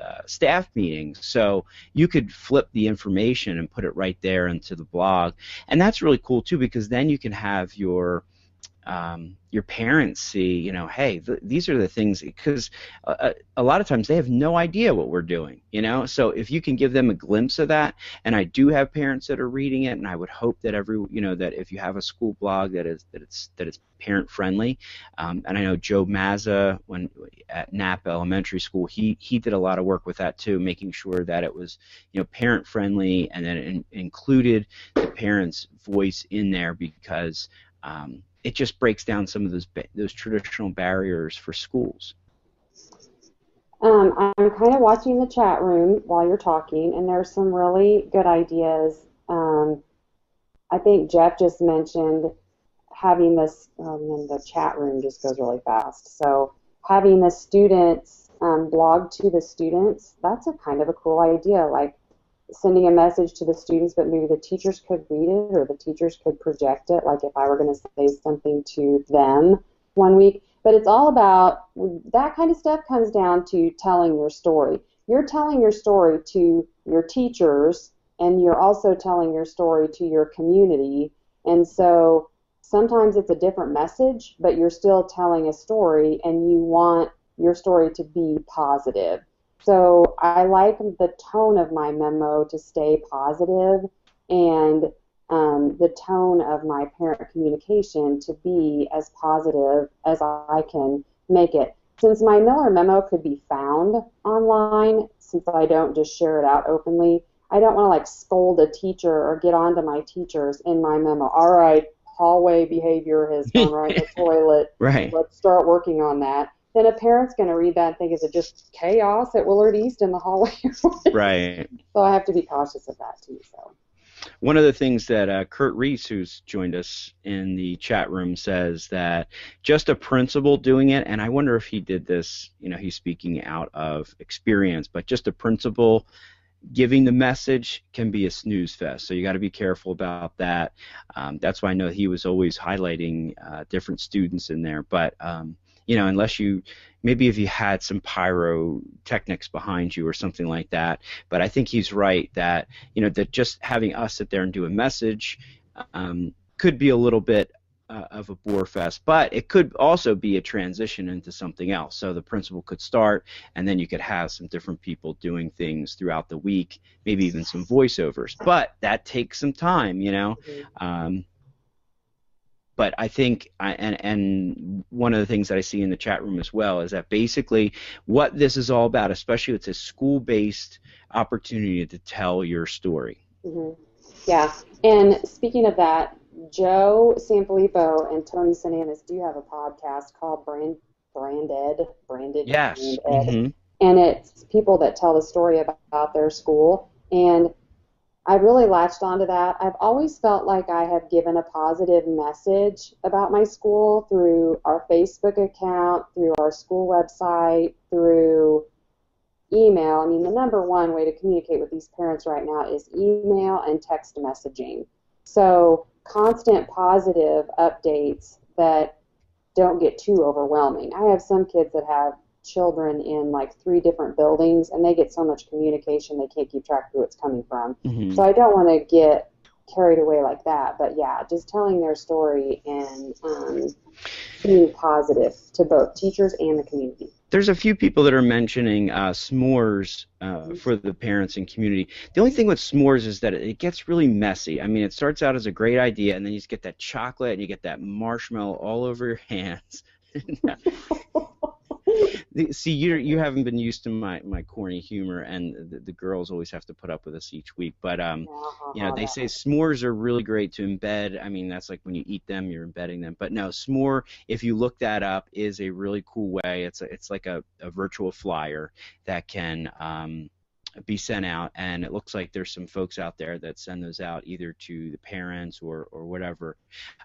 uh, staff meetings. So you could flip the information and put it right there into the blog, and that's really cool too because then you can have your um, your parents see, you know, hey, th- these are the things because a, uh, uh, a lot of times they have no idea what we're doing, you know. So if you can give them a glimpse of that, and I do have parents that are reading it, and I would hope that every, you know, that if you have a school blog that is that it's that it's parent friendly, um, and I know Joe Mazza when at Knapp Elementary School, he he did a lot of work with that too, making sure that it was, you know, parent friendly, and then in, included the parents' voice in there because. Um, it just breaks down some of those those traditional barriers for schools. Um, I'm kind of watching the chat room while you're talking, and there's some really good ideas. Um, I think Jeff just mentioned having this, um, the chat room just goes really fast. So having the students um, blog to the students, that's a kind of a cool idea. Like sending a message to the students, but maybe the teachers could read it or the teachers could project it. Like if I were going to say something to them one week, But it's all about that kind of stuff comes down to telling your story. You're telling your story to your teachers, and you're also telling your story to your community. And so sometimes it's a different message, but you're still telling a story, and you want your story to be positive. So I like the tone of my memo to stay positive and um, the tone of my parent communication to be as positive as I can make it. Since my Miller memo could be found online, since I don't just share it out openly, I don't want to like scold a teacher or get on to my teachers in my memo. All right, hallway behavior has gone right in the [laughs] toilet. Right. Let's start working on that then a parent's going to read that and think, is it just chaos at Willard East in the hallway? [laughs] right. So I have to be cautious of that too. So. One of the things that uh, Kurt Reese, who's joined us in the chat room, says that just a principal doing it, and I wonder if he did this, you know, he's speaking out of experience, but just a principal giving the message can be a snooze fest. So you got to be careful about that. Um, that's why I know he was always highlighting uh, different students in there. But um, you know, unless you maybe if you had some pyrotechnics behind you or something like that. But I think he's right that you know that just having us sit there and do a message um, could be a little bit uh, of a bore fest, but it could also be a transition into something else. So the principal could start, and then you could have some different people doing things throughout the week, maybe even some voiceovers. But that takes some time, you know. Mm-hmm. Um, but I think, and and one of the things that I see in the chat room as well is that basically what this is all about, especially it's a school-based opportunity to tell your story. Mm-hmm. Yeah, and speaking of that, Joe Sanfelippo and Tony Sinanis do have a podcast called Brand Branded Branded. Yes. Branded, mm-hmm. And it's people that tell the story about, about their school and I really latched onto that. I've always felt like I have given a positive message about my school through our Facebook account, through our school website, through email. I mean, the number one way to communicate with these parents right now is email and text messaging. So, constant positive updates that don't get too overwhelming. I have some kids that have children in like three different buildings and they get so much communication they can't keep track of who it's coming from. Mm-hmm. So I don't want to get carried away like that. But yeah, just telling their story and um, being positive to both teachers and the community. There's a few people that are mentioning uh, s'mores uh, mm-hmm. for the parents and community. The only thing with s'mores is that it gets really messy. I mean, it starts out as a great idea, and then you just get that chocolate and you get that marshmallow all over your [laughs] hands. [laughs] [laughs] See, you you haven't been used to my, my corny humor, and the, the girls always have to put up with us each week. But um, you know, they say s'mores are really great to embed. I mean, that's like when you eat them, you're embedding them. But no, s'more, if you look that up, is a really cool way. It's a, it's like a, a virtual flyer that can um, be sent out, and it looks like there's some folks out there that send those out either to the parents or, or whatever.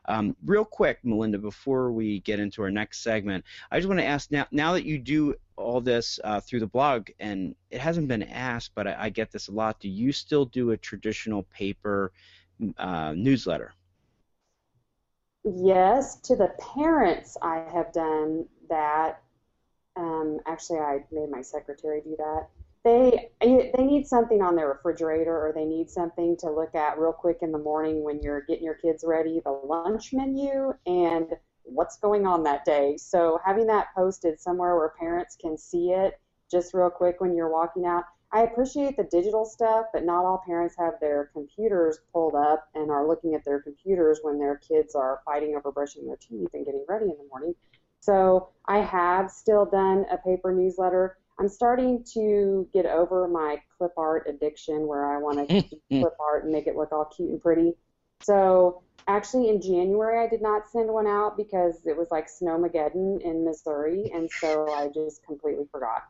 Um, real quick, Melinda, before we get into our next segment, I just want to ask now, now that you do all this uh, through the blog, and it hasn't been asked, but I, I, get this a lot, do you still do a traditional paper uh, newsletter? Yes, to the parents, I have done that. Um, actually, I made my secretary do that they they need something on their refrigerator or they need something to look at real quick in the morning when you're getting your kids ready the lunch menu and what's going on that day. So having that posted somewhere where parents can see it just real quick when you're walking out i appreciate the digital stuff but not all parents have their computers pulled up and are looking at their computers when their kids are fighting over brushing their teeth and getting ready in the morning. So i have still done a paper newsletter I'm starting to get over my clip art addiction where I want [laughs] to clip art and make it look all cute and pretty. So actually in January I did not send one out because it was like snowmageddon in Missouri and so I just completely forgot.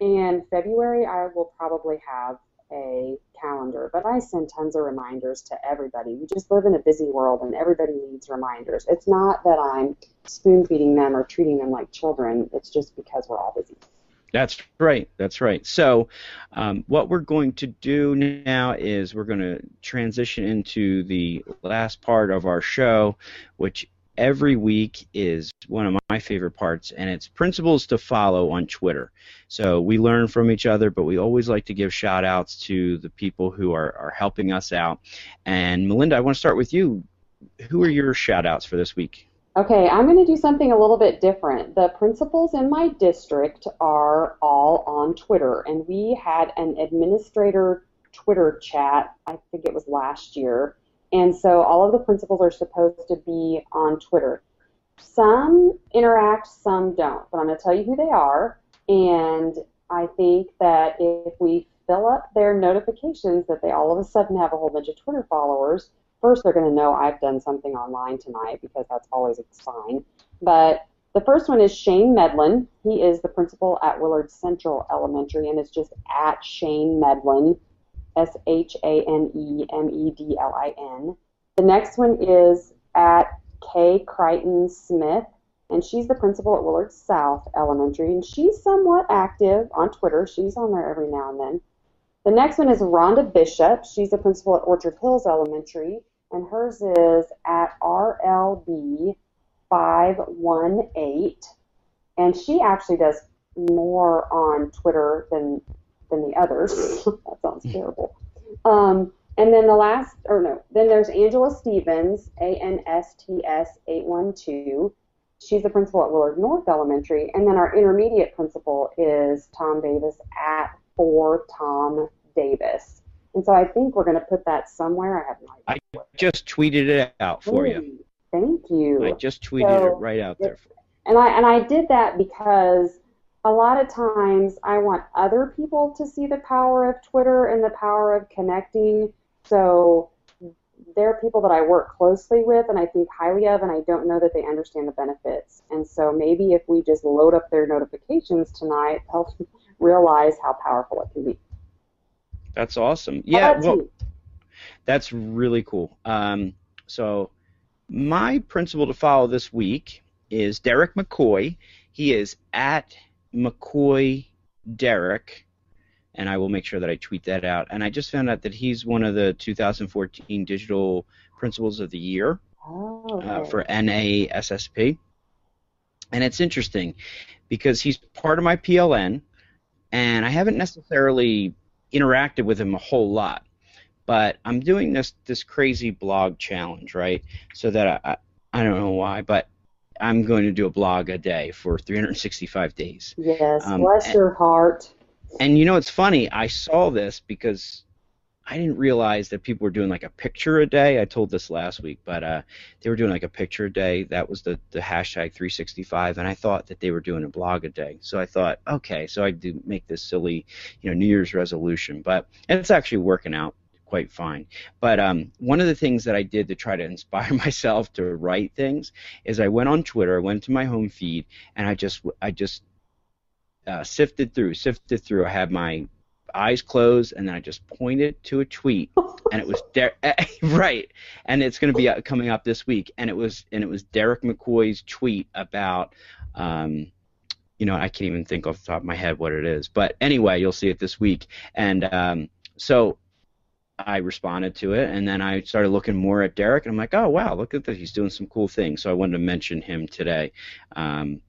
And February I will probably have a calendar, but I send tons of reminders to everybody. We just live in a busy world and everybody needs reminders. It's not that I'm spoon feeding them or treating them like children, it's just because we're all busy. That's right. That's right. So, um, what we're going to do now is we're going to transition into the last part of our show, which every week is one of my favorite parts, and it's principles to follow on Twitter. So we learn from each other, but we always like to give shout outs to the people who are, are helping us out. And Melinda, I want to start with you. Who are your shout outs for this week? Okay, I'm going to do something a little bit different. The principals in my district are all on Twitter, and we had an administrator Twitter chat, I think it was last year, and so all of the principals are supposed to be on Twitter. Some interact, some don't, but I'm going to tell you who they are, and I think that if we fill up their notifications that they all of a sudden have a whole bunch of Twitter followers, first they're going to know I've done something online tonight because that's always a sign. But the first one is Shane Medlin. He is the principal at Willard Central Elementary, and it's just at Shane Medlin, S H A N E M E D L I N. The next one is at Kay Crichton Smith, and she's the principal at Willard South Elementary, and she's somewhat active on Twitter. She's on there every now and then. The next one is Rhonda Bishop. She's the principal at Orchard Hills Elementary, and hers is at RLB518. And she actually does more on Twitter than than the others. [laughs] that sounds terrible. Um, and then the last, or no, then there's Angela Stevens, A N S T S 812. She's the principal at Willard North Elementary. And then our intermediate principal is Tom Davis at 4 Tom Davis. And so I think we're going to put that somewhere. I have no idea. I just tweeted it out for you. Thank you. I just tweeted so, it right out there. For and I and I did that because a lot of times I want other people to see the power of Twitter and the power of connecting. So there are people that I work closely with and I think highly of, and I don't know that they understand the benefits. And so maybe if we just load up their notifications tonight, help [laughs] realize how powerful it can be. That's awesome. Yeah, well, that's really cool. Um, so my principal to follow this week is Derek McCoy. He is at McCoy Derek, and I will make sure that I tweet that out. And I just found out that he's one of the 2014 Digital Principals of the Year oh. uh, for NASSP. And it's interesting because he's part of my PLN, and I haven't necessarily interacted with him a whole lot. But I'm doing this this crazy blog challenge, right? So that I, I don't know why, but I'm going to do a blog a day for 365 days. Yes, um, bless and, your heart. And you know, it's funny. I saw this because I didn't realize that people were doing like a picture a day. I told this last week, but uh, they were doing like a picture a day. That was the, the hashtag 365, and I thought that they were doing a blog a day. So I thought, okay, so I do make this silly, you know, New Year's resolution, but and it's actually working out quite fine. But um, one of the things that I did to try to [laughs] inspire myself to write things is I went on Twitter, I went to my home feed, and I just I just uh, sifted through, sifted through. I had my eyes closed, and then I just pointed to a tweet, [laughs] and it was Der- [laughs] right, and it's going to be uh, coming up this week, and it was and it was Derek McCoy's tweet about. Um, you know, I can't even think off the top of my head what it is, but anyway, you'll see it this week. And um, so I responded to it, and then I started looking more at Derek, and I'm like, oh wow, look at this, he's doing some cool things. So I wanted to mention him today, um,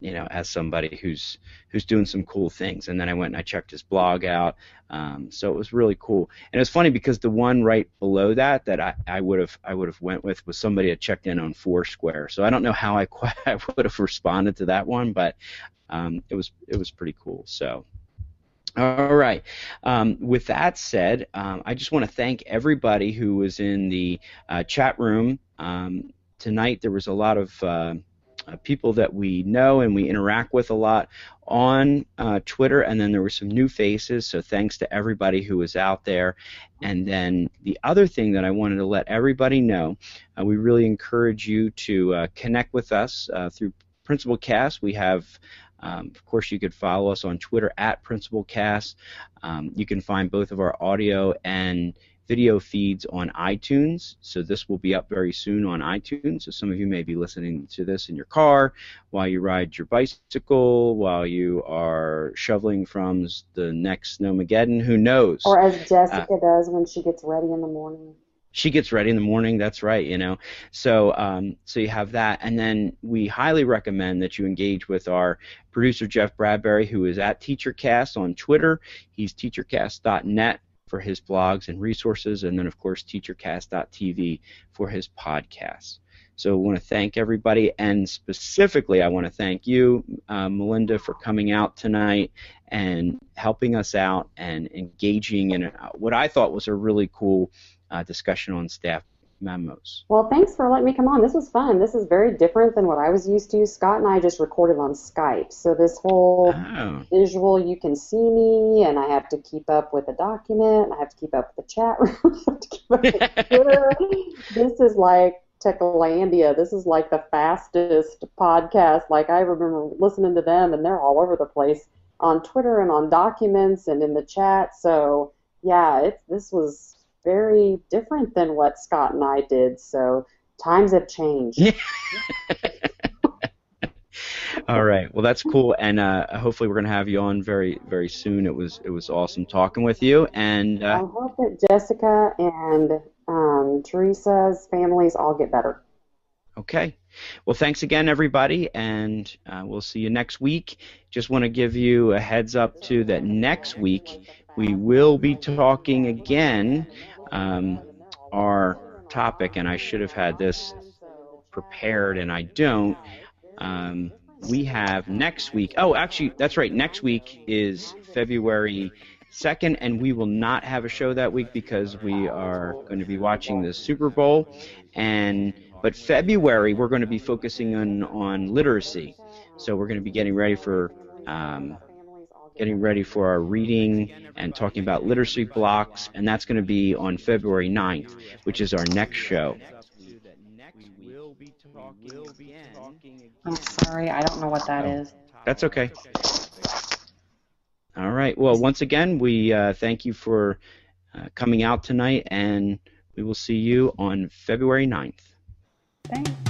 you know, as somebody who's who's doing some cool things. And then I went and I checked his blog out, um, so it was really cool. And it was funny because the one right below that that I, would have I would have went with was somebody that checked in on Foursquare. So I don't know how I, [laughs] I would have responded to that one, but um, it was it was pretty cool. So all right. Um, with that said, um, I just want to thank everybody who was in the uh, chat room um, tonight. There was a lot of uh, people that we know and we interact with a lot on uh, Twitter, and then there were some new faces. So thanks to everybody who was out there. And then the other thing that I wanted to let everybody know, uh, we really encourage you to uh, connect with us through Principal Cast. We have um, of course, you could follow us on Twitter at PrincipalCast. Um, you can find both of our audio and video feeds on iTunes. So this will be up very soon on iTunes. So some of you may be listening to this in your car, while you ride your bicycle, while you are shoveling from the next snowmageddon. Who knows? Or as Jessica uh, does when she gets ready in the morning. she gets ready in the morning. That's right, you know. So um, so you have that, and then we highly recommend that you engage with our producer Jeff Bradbury, who is at TeacherCast on Twitter. He's teachercast.net for his blogs and resources, and then of course teachercast.tv for his podcasts. So I want to thank everybody, and specifically I want to thank you, uh, Melinda, for coming out tonight and helping us out and engaging in what I thought was a really cool uh, discussion on staff memos. Well, thanks for letting me come on. This was fun. This is very different than what I was used to. Scott and I just recorded on Skype. So this whole oh. visual, you can see me, and I have to keep up with the document. I have to keep up with the chat [laughs] room. I have to keep up with Twitter. [laughs] this is like Techlandia. This is like the fastest podcast. Like I remember listening to them, and they're all over the place on Twitter and on documents and in the chat. So yeah, it, this was very different than what Scott and I did. So times have changed. [laughs] All right. Well, that's cool, and uh, hopefully we're gonna have you on very, very soon. It was, it was awesome talking with you, and uh, I hope that Jessica and um, Theresa's families all get better. Okay. Well, thanks again, everybody, and uh, we'll see you next week. Just want to give you a heads up, too, that next week we will be talking again um, our topic, and I should have had this prepared, and I don't. Um, we have next week. Oh, actually, that's right. Next week is February 2nd, and we will not have a show that week because we are going to be watching the Super Bowl. And but February, we're going to be focusing on on literacy. So we're going to be getting ready for um, getting ready for our reading and talking about literacy blocks, and that's going to be on February 9th, which is our next show. I'm sorry, I don't know what that oh, is. That's okay. All right. Well, once again, we uh, thank you for uh, coming out tonight, and we will see you on February 9th. Thanks.